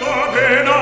Ave, ave,